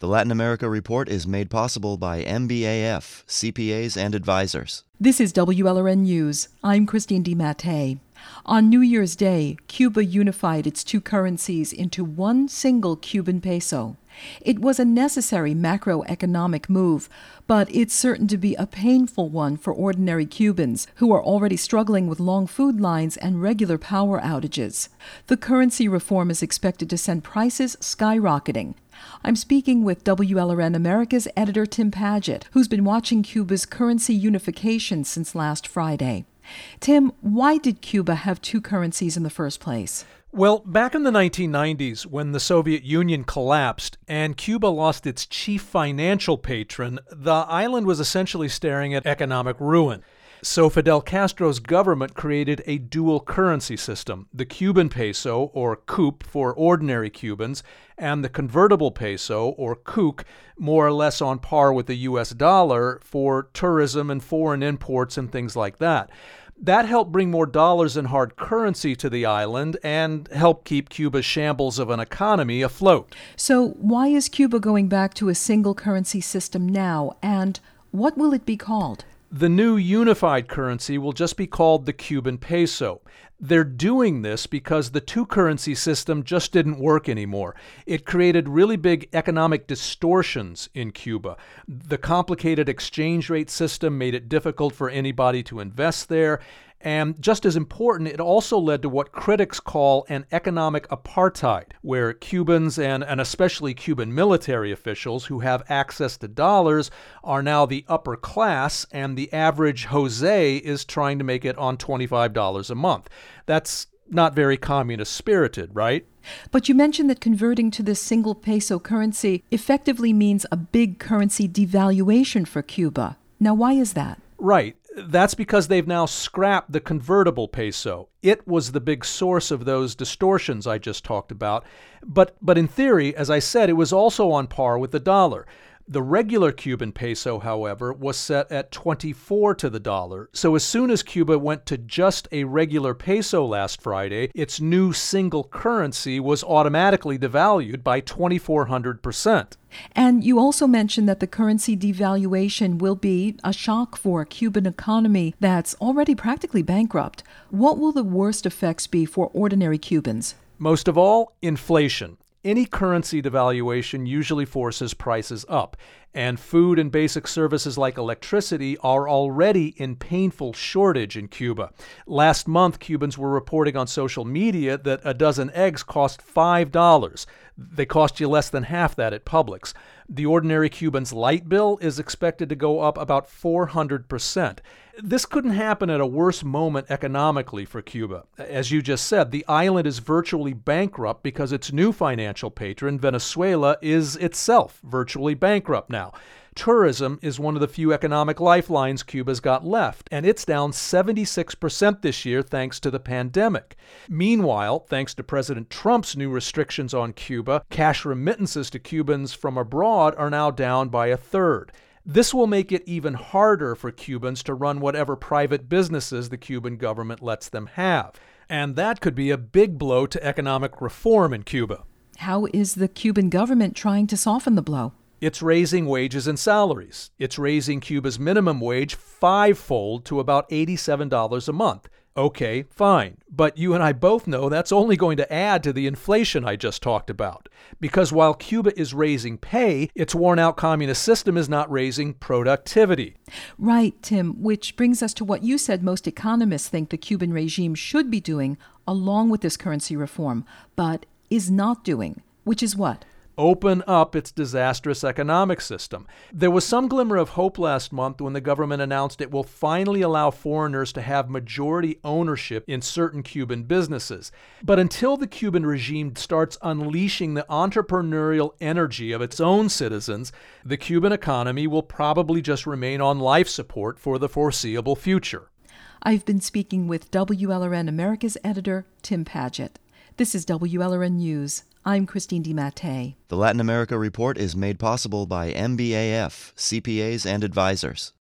The Latin America Report is made possible by MBAF, CPAs and advisors. This is WLRN News. I'm Christine DiMattei. On New Year's Day, Cuba unified its two currencies into one single Cuban peso. It was a necessary macroeconomic move, but it's certain to be a painful one for ordinary Cubans who are already struggling with long food lines and regular power outages. The currency reform is expected to send prices skyrocketing. I'm speaking with WLRN America's editor Tim Padgett, who's been watching Cuba's currency unification since last Friday. Tim, why did Cuba have two currencies in the first place? Well, back in the 1990s, when the Soviet Union collapsed and Cuba lost its chief financial patron, the island was essentially staring at economic ruin. So Fidel Castro's government created a dual currency system the Cuban peso, or CUP for ordinary Cubans, and the convertible peso, or CUC, more or less on par with the US dollar for tourism and foreign imports and things like that. That helped bring more dollars in hard currency to the island and help keep Cuba's shambles of an economy afloat. So, why is Cuba going back to a single currency system now, and what will it be called? The new unified currency will just be called the Cuban peso. They're doing this because the two currency system just didn't work anymore. It created really big economic distortions in Cuba. The complicated exchange rate system made it difficult for anybody to invest there, and just as important, it also led to what critics call an economic apartheid, where Cubans and, and especially Cuban military officials who have access to dollars are now the upper class, and the average Jose is trying to make it on $25 a month. That's not very communist spirited, right? But you mentioned that converting to this single peso currency effectively means a big currency devaluation for Cuba. Now, why is that? Right. That's because they've now scrapped the convertible peso. It was the big source of those distortions I just talked about. But, but in theory, as I said, it was also on par with the dollar. The regular Cuban peso, however, was set at 24 to the dollar. So as soon as Cuba went to just a regular peso last Friday, its new single currency was automatically devalued by 2,400%. And you also mentioned that the currency devaluation will be a shock for a Cuban economy that's already practically bankrupt. What will the worst effects be for ordinary Cubans? Most of all, inflation. Any currency devaluation usually forces prices up, and food and basic services like electricity are already in painful shortage in Cuba. Last month, Cubans were reporting on social media that a dozen eggs cost $5. They cost you less than half that at Publix. The ordinary Cuban's light bill is expected to go up about 400%. This couldn't happen at a worse moment economically for Cuba. As you just said, the island is virtually bankrupt because its new financial patron, Venezuela, is itself virtually bankrupt now. Tourism is one of the few economic lifelines Cuba's got left, and it's down 76% this year thanks to the pandemic. Meanwhile, thanks to President Trump's new restrictions on Cuba, cash remittances to Cubans from abroad are now down by a third. This will make it even harder for Cubans to run whatever private businesses the Cuban government lets them have. And that could be a big blow to economic reform in Cuba. How is the Cuban government trying to soften the blow? It's raising wages and salaries. It's raising Cuba's minimum wage fivefold to about $87 a month. Okay, fine. But you and I both know that's only going to add to the inflation I just talked about. Because while Cuba is raising pay, its worn out communist system is not raising productivity. Right, Tim, which brings us to what you said most economists think the Cuban regime should be doing along with this currency reform, but is not doing, which is what? Open up its disastrous economic system. There was some glimmer of hope last month when the government announced it will finally allow foreigners to have majority ownership in certain Cuban businesses. But until the Cuban regime starts unleashing the entrepreneurial energy of its own citizens, the Cuban economy will probably just remain on life support for the foreseeable future. I've been speaking with WLRN America's editor, Tim Padgett. This is WLRN News. I'm Christine DiMattei. The Latin America Report is made possible by MBAF, CPAs and advisors.